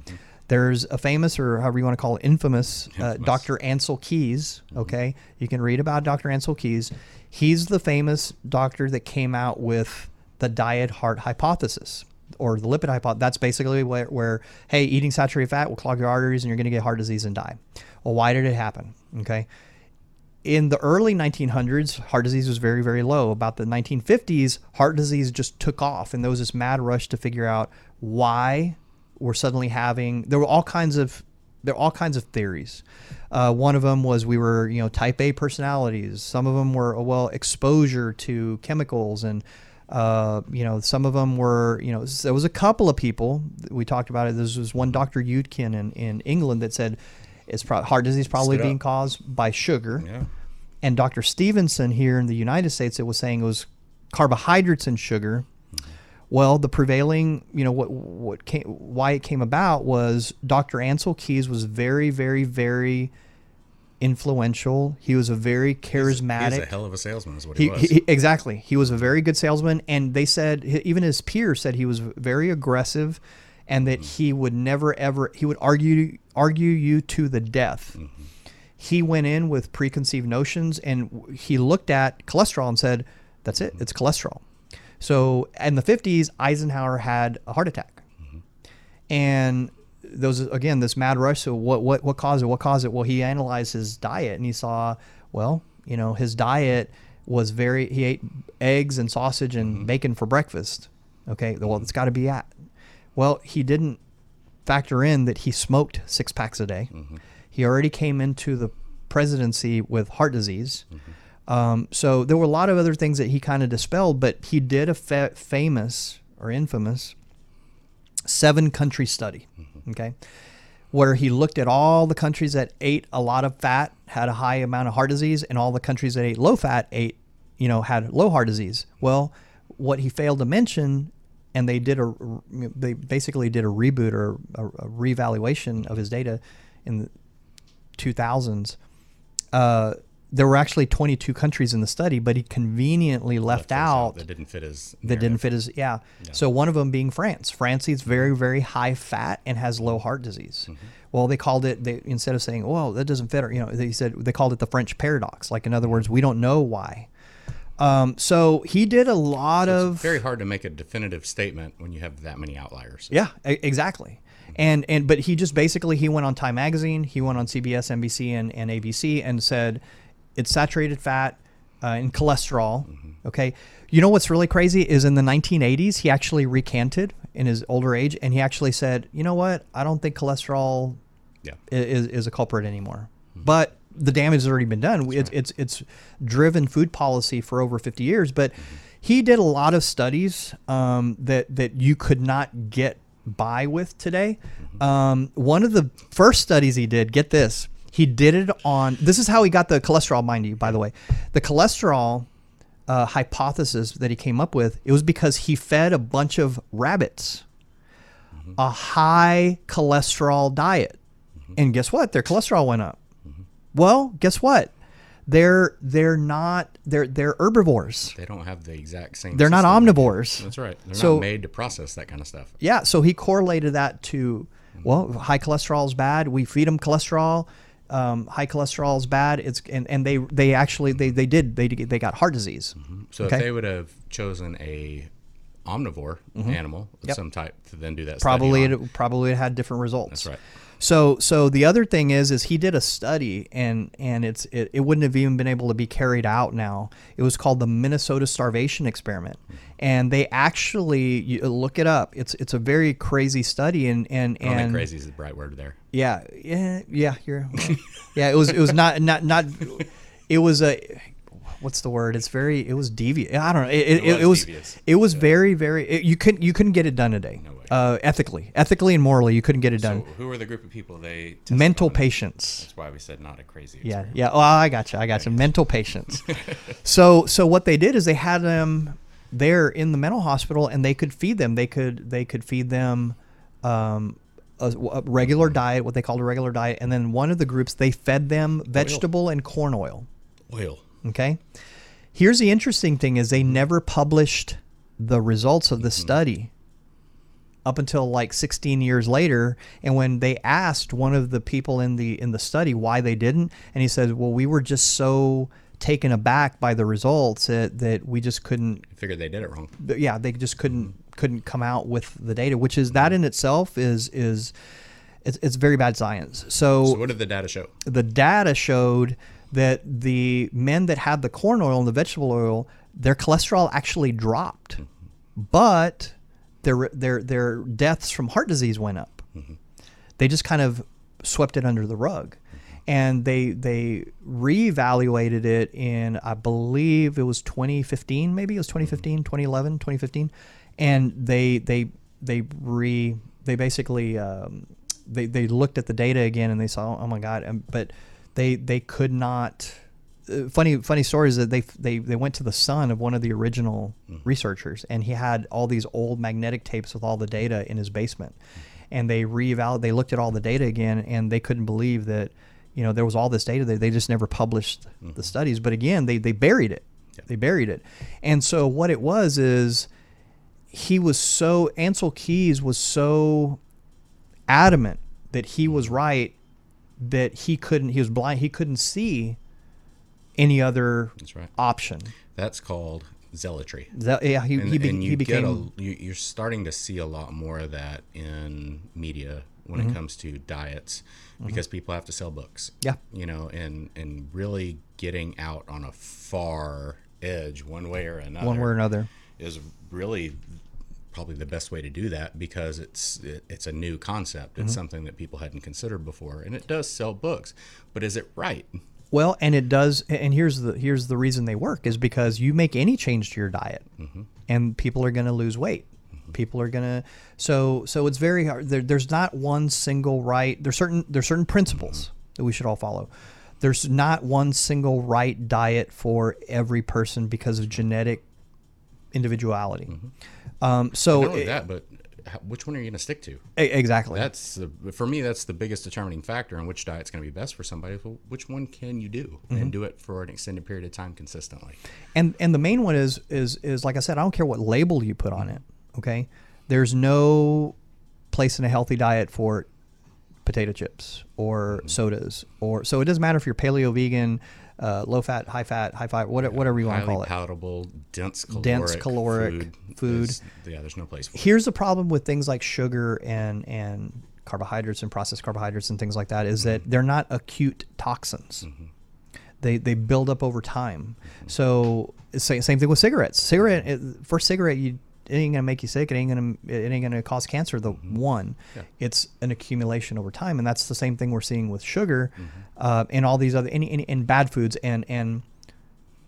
there's a famous or however you want to call it infamous, Uh, Infamous. dr ansel keys okay you can read about dr ansel keys he's the famous doctor that came out with the diet heart hypothesis or the lipid hypothesis. That's basically where, where, hey, eating saturated fat will clog your arteries and you're going to get heart disease and die. Well, why did it happen? Okay. In the early 1900s, heart disease was very, very low. About the 1950s, heart disease just took off, and there was this mad rush to figure out why we're suddenly having. There were all kinds of there were all kinds of theories. Uh, one of them was we were, you know, type A personalities. Some of them were, well, exposure to chemicals, and uh, you know, some of them were, you know, there was a couple of people we talked about it. There was one Dr. Yudkin in, in England that said it's pro- heart disease probably being caused by sugar, Yeah. and Dr. Stevenson here in the United States, it was saying it was carbohydrates and sugar. Well, the prevailing, you know, what what came, why it came about was Dr. Ansel Keys was very, very, very influential. He was a very charismatic. He's a hell of a salesman, is what he, He, was. he- exactly. He was a very good salesman, and they said even his peers said he was very aggressive, and that mm-hmm. he would never ever he would argue argue you to the death. Mm-hmm. He went in with preconceived notions, and he looked at cholesterol and said, "That's it. Mm-hmm. It's cholesterol." So in the fifties, Eisenhower had a heart attack, and those again this mad rush. So what what what caused it? What caused it? Well, he analyzed his diet and he saw well, you know, his diet was very. He ate eggs and sausage and mm-hmm. bacon for breakfast. Okay, well, it's got to be at. Well, he didn't factor in that he smoked six packs a day. Mm-hmm. He already came into the presidency with heart disease. Mm-hmm. Um, so there were a lot of other things that he kind of dispelled, but he did a fa- famous or infamous seven country study. Okay. Where he looked at all the countries that ate a lot of fat, had a high amount of heart disease, and all the countries that ate low fat ate, you know, had low heart disease. Well, what he failed to mention, and they did a, they basically did a reboot or a, a reevaluation of his data in the 2000s. Uh, there were actually 22 countries in the study, but he conveniently left, those out that didn't fit his. that didn't fit his yeah. So one of them being France. France eats very very high fat and has low heart disease. Mm-hmm. Well, they called it they instead of saying, "Well, that doesn't fit," or, you know, they said they called it the French paradox. Like in other words, we don't know why. Um, so he did a lot of It's very hard to make a definitive statement when you have that many outliers. yeah, exactly. And and but he just basically he went on Time Magazine, he went on CBS, NBC, and, and ABC, and said it's saturated fat uh, and cholesterol. Okay, you know what's really crazy is in the 1980s he actually recanted in his older age, and he actually said, you know what, I don't think cholesterol Yeah. is, is a culprit anymore. But the damage has already been done. It's, it's it's driven food policy for over 50 years. But he did a lot of studies um, that that you could not get by with today. Um, one of the first studies he did, get this, he did it on. This is how he got the cholesterol, mind you. By the way, the cholesterol uh, hypothesis that he came up with it was because he fed a bunch of rabbits a high cholesterol diet. And guess what? Their cholesterol went up. Well, guess what? They're they're not they're they're herbivores. They don't have the exact same. They're not omnivores. That's right. They're So- not made to process that kind of stuff. Yeah, so he correlated that to well, high cholesterol is bad. We feed them cholesterol. Um, high cholesterol is bad. It's and, and they they actually they, they did they they got heart disease. Mm-hmm. So Okay. if they would have chosen a omnivore mm-hmm. animal of Yep. some type to then do that, Probably it probably had different results. That's right. So so the other thing is is he did a study and and it's it, it wouldn't have even been able to be carried out now. It was called the Minnesota starvation experiment. Mm-hmm. And they actually you look it up. It's it's a very crazy study and and I don't think and crazy is the right word there. Yeah, yeah, yeah, you're Yeah, it was it was not not not it was a what's the word? It's very it was devious. I don't know. It, it, it, was it was it was very very it, you couldn't you couldn't get it done today. way. Uh, ethically, ethically and morally, you couldn't get it So done. who are the group of people they Mental patients? That's why we said not a crazy. Yeah, yeah. Oh, I got you. I got you. Mental patients. so, so what they did is they had them there in the mental hospital, and they could feed them. They could they could feed them um, a, a regular diet, what they called a regular diet, and then one of the groups they fed them vegetable and corn oil. Oil. Okay. Here's the interesting thing: is they mm-hmm. never published the results of the mm-hmm. study up until like 16 years later and when they asked one of the people in the in the study why they didn't and he said well we were just so taken aback by the results that, that we just couldn't Figured they did it wrong. yeah they just couldn't mm-hmm. Couldn't come out with the data which is that in itself is is it's, it's very bad science So what did the data show? the data showed that the men that had the corn oil and the vegetable oil, their cholesterol actually dropped, but their their their deaths from heart disease went up. They just kind of swept it under the rug, and they they reevaluated it in I believe it was 2015, maybe it was 2015, 2011, 2015, and they they they re they basically um, they, they looked at the data again and they saw oh my god um, but they they could not uh, funny funny story is that they they they went to the son of one of the original researchers and he had all these old magnetic tapes with all the data in his basement. And they reevaluated they looked at all the data again and they couldn't believe that you know there was all this data they, they just never published Mm-hmm. the studies. But again they they buried it. They buried it. And so what it was is he was so Ansel Keys was so adamant that he was Mm-hmm. right that he couldn't he was blind he couldn't see any other That's right. option That's called zealotry. that, yeah he, And, he, be, and you he get became a, you, you're starting to see a lot more of that in media when Mm-hmm. it comes to diets because people have to sell books. Yeah. You know, and and really getting out on a far edge one way or another. one way or another is really probably the best way to do that because it's it, it's a new concept. Mm-hmm. It's something that people hadn't considered before, and it does sell books. But is it right? Well, and it does. And here's the here's the reason they work is because you make any change to your diet, mm-hmm. and people are going to lose weight. Mm-hmm. People are going to so so it's very hard. There, there's not one single right. There's certain there's certain principles mm-hmm. that we should all follow. There's not one single right diet for every person because of genetic individuality. Um, so Not only it- that, but which one are you going to stick to? exactly. That's the, for me. That's the biggest determining factor on which diet's going to be best for somebody. Well, which one can you do Mm-hmm. and do it for an extended period of time consistently? and and the main one is is is like I said, I don't care what label you put on it. Okay, there's no place in a healthy diet for potato chips or sodas or so it doesn't matter if you're paleo vegan, uh, low fat, high fat, high fiber, whatever, whatever you want to call it. palatable, dense caloric, Dense caloric food. food. yeah, there's no place for it. Here's the problem with things like sugar and and carbohydrates and processed carbohydrates and things like that is that mm-hmm. they're not acute toxins. Mm-hmm. They they build up over time. Mm-hmm. So same, same thing with cigarettes. Cigarette it, first cigarette you it ain't gonna make you sick. It ain't gonna it ain't gonna cause cancer. The mm-hmm. one, it's an accumulation over time, and that's the same thing we're seeing with sugar, mm-hmm. uh, and all these other any, any and bad foods and and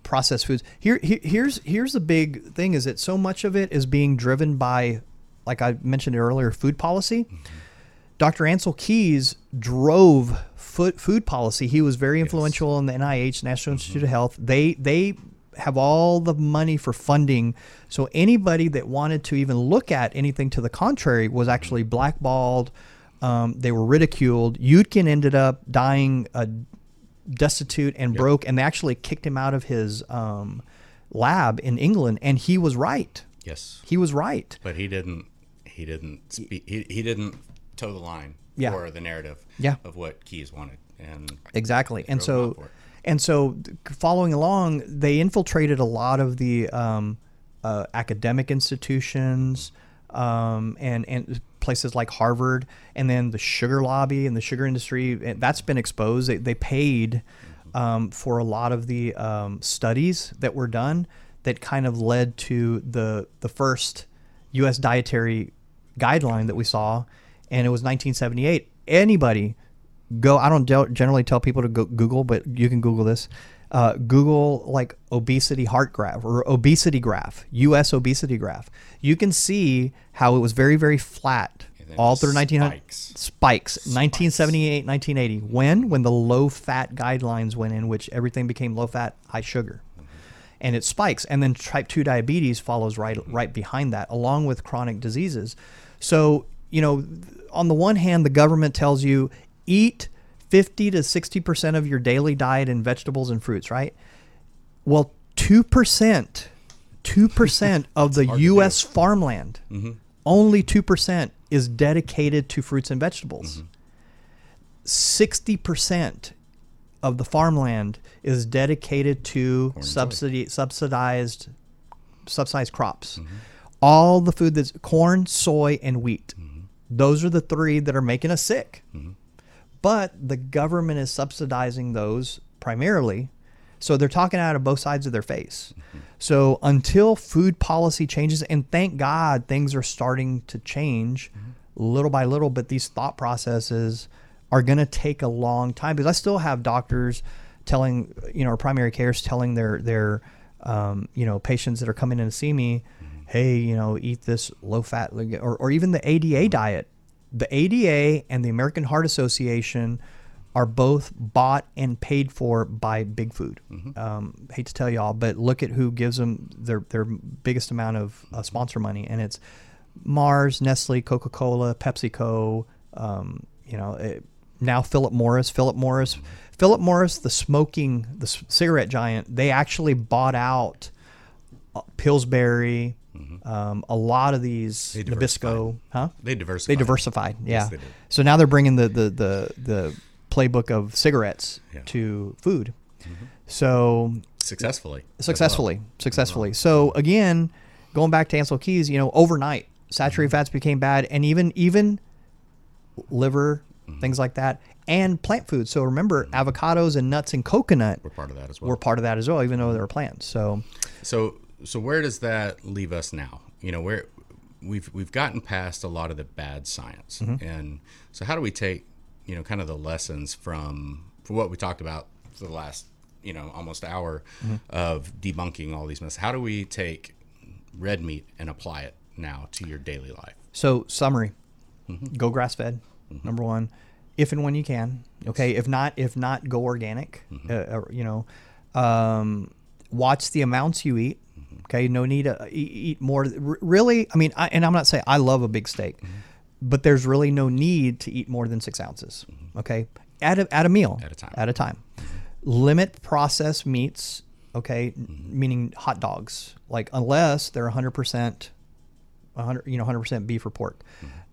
processed foods. Here, here here's here's the big thing is that so much of it is being driven by, like I mentioned earlier, food policy. Mm-hmm. Dr. Ansel Keys drove food food policy. He was very influential in the NIH, National Institute of Health. They they have all the money for funding. So anybody that wanted to even look at anything to the contrary was actually blackballed. Um, they were ridiculed. Yudkin ended up dying uh, destitute and broke, and they actually kicked him out of his um, lab in England. And he was right. Yes, He was right. but he didn't. He didn't. Speak, he, he didn't toe the line Yeah. for the narrative. Yeah. of what Keys wanted, and Exactly. And drove 'em out so, for it. And so, following along, they infiltrated a lot of the um, uh, academic institutions um, and and places like Harvard, and then the sugar lobby and the sugar industry. That's been exposed. They, they paid um, for a lot of the um, studies that were done that kind of led to the the first U.S. dietary guideline that we saw, and it was 1978. Anybody go i don't generally tell people to go google but you can google this. Uh, google like obesity heart graph or obesity graph us obesity graph. You can see how it was very very flat all through 1900 spikes. spikes. 1978 1980 when when the low fat guidelines went in which everything became low fat high sugar. And it spikes. And then type 2 diabetes follows right right behind that along with chronic diseases. So you know on the one hand the government tells you eat 50 to 60% of your daily diet in vegetables and fruits right well 2% 2% of the hard to do. US farmland mm-hmm. only 2% is dedicated to fruits and vegetables mm-hmm. 60% of the farmland is dedicated to soy. subsidized subsidized crops. Mm-hmm. All the food that's corn, soy, and wheat. Those are the three that are making us sick. But the government is subsidizing those primarily. So they're talking out of both sides of their face. Mm-hmm. So until food policy changes, and thank God things are starting to change mm-hmm. little by little, but these thought processes are going to take a long time because I still have doctors telling, you know, or primary cares telling their, their, um, you know, patients that are coming in to see me, mm-hmm. hey, you know, eat this low fat, or, or even the ADA diet. The ADA and the American Heart Association are both bought and paid for by Big Food. Um, hate to tell y'all, but look at who gives them their their biggest amount of uh, sponsor money, and it's Mars, Nestle, Coca Cola, PepsiCo. Um, you know, it, now Philip Morris. Philip Morris, Philip Morris, the smoking, the cigarette giant. They actually bought out uh, Pillsbury, um, a lot of these Mm-hmm. They Nabisco, huh? They diversified. They diversified, yeah. they did. so now they're bringing the the the, the playbook of cigarettes Yeah. Mm-hmm. to food. So successfully. as well. successfully, successfully. So again, going back to Ansel Keys, you know, overnight saturated Mm-hmm. fats became bad, and even even liver, Mm-hmm. things like that, and plant foods. So remember, avocados and nuts and coconut We're part of that as well. were part of that as well, even though they were plants. So So so where does that leave us now? You know, where we've we've gotten past a lot of the bad science. Mm-hmm. And so how do we take, you know, kind of the lessons from from what we talked about for the last, you know, almost hour Mm-hmm. of debunking all these myths? How do we take red meat and apply it now to your daily life? So summary: Mm-hmm. go grass fed. Number one, if and when you can. Okay. If not, if not, go organic. Mm-hmm. Uh, uh, you know, um, watch the amounts you eat. Mm-hmm. Okay. No need to eat, more. Really, I mean, I, and I'm not saying I love a big steak, Mm-hmm. but there's really no need to eat more than six ounces. Okay. At a, at a meal. At a time. At a time. Limit processed meats. Okay. Mm-hmm. Meaning hot dogs. Like unless they're 100 percent 100 you know 100% beef or pork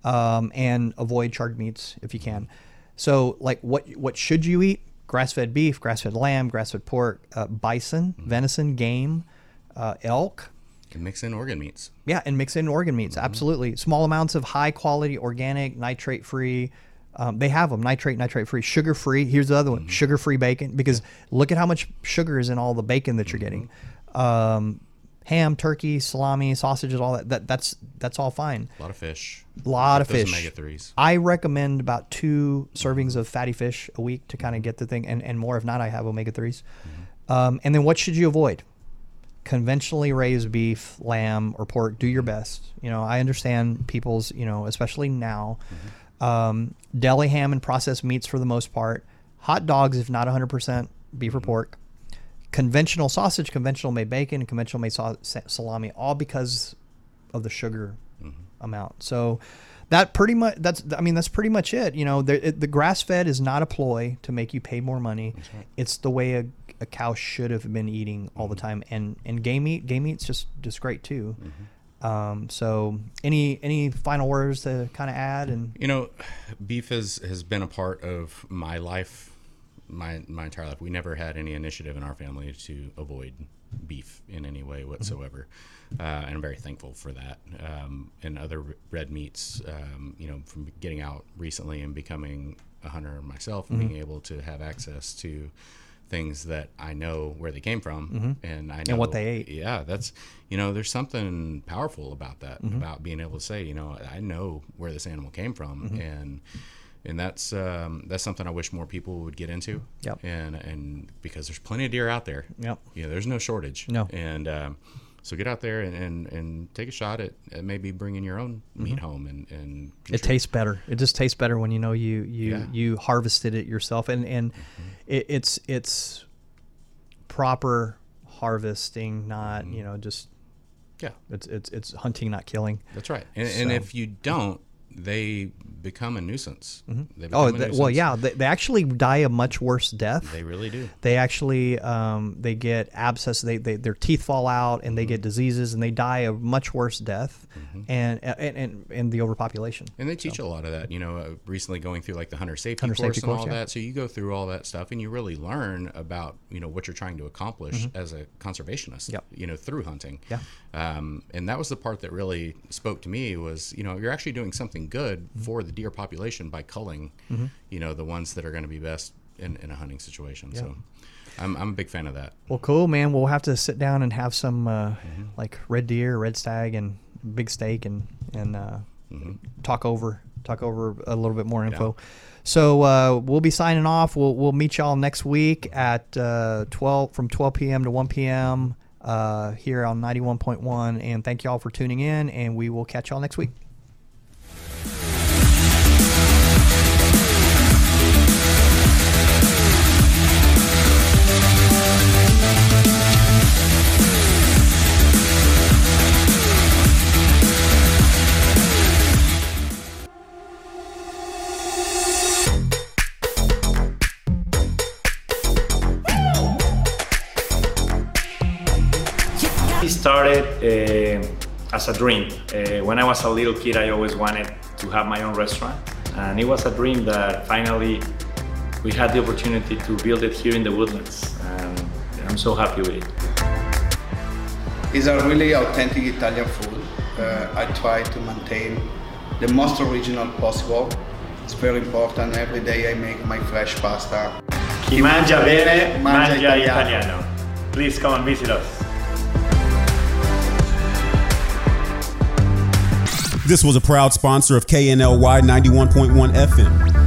um, and avoid charred meats if you can so like what what should you eat grass-fed beef grass-fed lamb grass-fed pork uh, bison venison game uh, elk. And mix in organ meats. yeah and mix in organ meats absolutely. Small amounts of high quality organic nitrate free um, they have them nitrate nitrate free sugar free here's the other one sugar free bacon because look at how much sugar is in all the bacon that you're getting. Um, ham turkey salami sausages all that, that that's that's all fine. A lot of fish. a lot of fish. omega threes. I recommend about two servings of fatty fish a week to kind of get the thing, and, and more if not, I have omega 3s Um, and then what should you avoid? Conventionally raised beef, lamb, or pork. Do your mm-hmm. best. You know, I understand people's, you know, especially now, mm-hmm. um, deli ham and processed meats for the most part. Hot dogs, if not 100% beef or mm-hmm. pork. Conventional sausage, conventional made bacon, conventional made sa- sa- salami, all because of the sugar amount. So that pretty much that's I mean that's pretty much it. You know, the, the grass fed is not a ploy to make you pay more money. It's the way a, a cow should have been eating all the time. And and game meat, game meat's just just great too. Um, so any any final words to kind of add and You know, beef has has been a part of my life, my my entire life. We never had any initiative in our family to avoid beef in any way whatsoever, uh, and I'm very thankful for that. Um, and other red meats, um, you know, from getting out recently and becoming a hunter myself, and being able to have access to things that I know where they came from and I know what they ate. yeah, that's you know, there's something powerful about that, Mm-hmm. about being able to say, you know, I know where this animal came from, Mm-hmm. and and that's um, that's something I wish more people would get into. Yep. And and because there's plenty of deer out there. Yep. You know, there's no shortage. No. And um, so get out there and, and, and take a shot at, at maybe bringing your own meat home and and Mm-hmm. it tastes better. It just tastes better when you know you you Yeah. you harvested it yourself, and and it, it's it's proper harvesting, not you know just yeah. it's it's it's hunting, not killing. That's right. And, and if you don't, they become a nuisance. They become Oh, a th- well, yeah, they, they actually die a much worse death. They really do. They actually um, they get abscess. They, they their teeth fall out and they Mm-hmm. get diseases and they die a much worse death, and, and and and the overpopulation. And they teach a lot of that, you know, uh, recently going through like the hunter safety Hunter course safety and course, all yeah. that. So you go through all that stuff and you really learn about, you know, what you're trying to accomplish as a conservationist, Mm-hmm. Yep. you know, through hunting. Yeah. Um, and that was the part that really spoke to me was, you know, you're actually doing something good Mm-hmm. for the deer population by culling, you know, the ones that are going to be best in, in a hunting situation. So I'm, I'm a big fan of that. Well, cool, man. We'll have to sit down and have some uh, Mm-hmm. like red deer, red stag, and big steak, and and uh, Mm-hmm. talk over talk over a little bit more info. So uh, we'll be signing off. We'll we'll meet y'all next week at uh, twelve from twelve p.m. to one p.m. Uh, here on ninety one point one. And thank y'all for tuning in. And we will catch y'all next week. As a dream. Uh, when I was a little kid, I always wanted to have my own restaurant, and it was a dream that finally we had the opportunity to build it here in the Woodlands, and I'm so happy with it. It's a really authentic Italian food. Uh, I try to maintain the most original possible. It's very important. Every day I make my fresh pasta. Chi mangia bene, Mangia mangia italiano. italiano. Please come and visit us. This was a proud sponsor of KNLY 91.1 FM.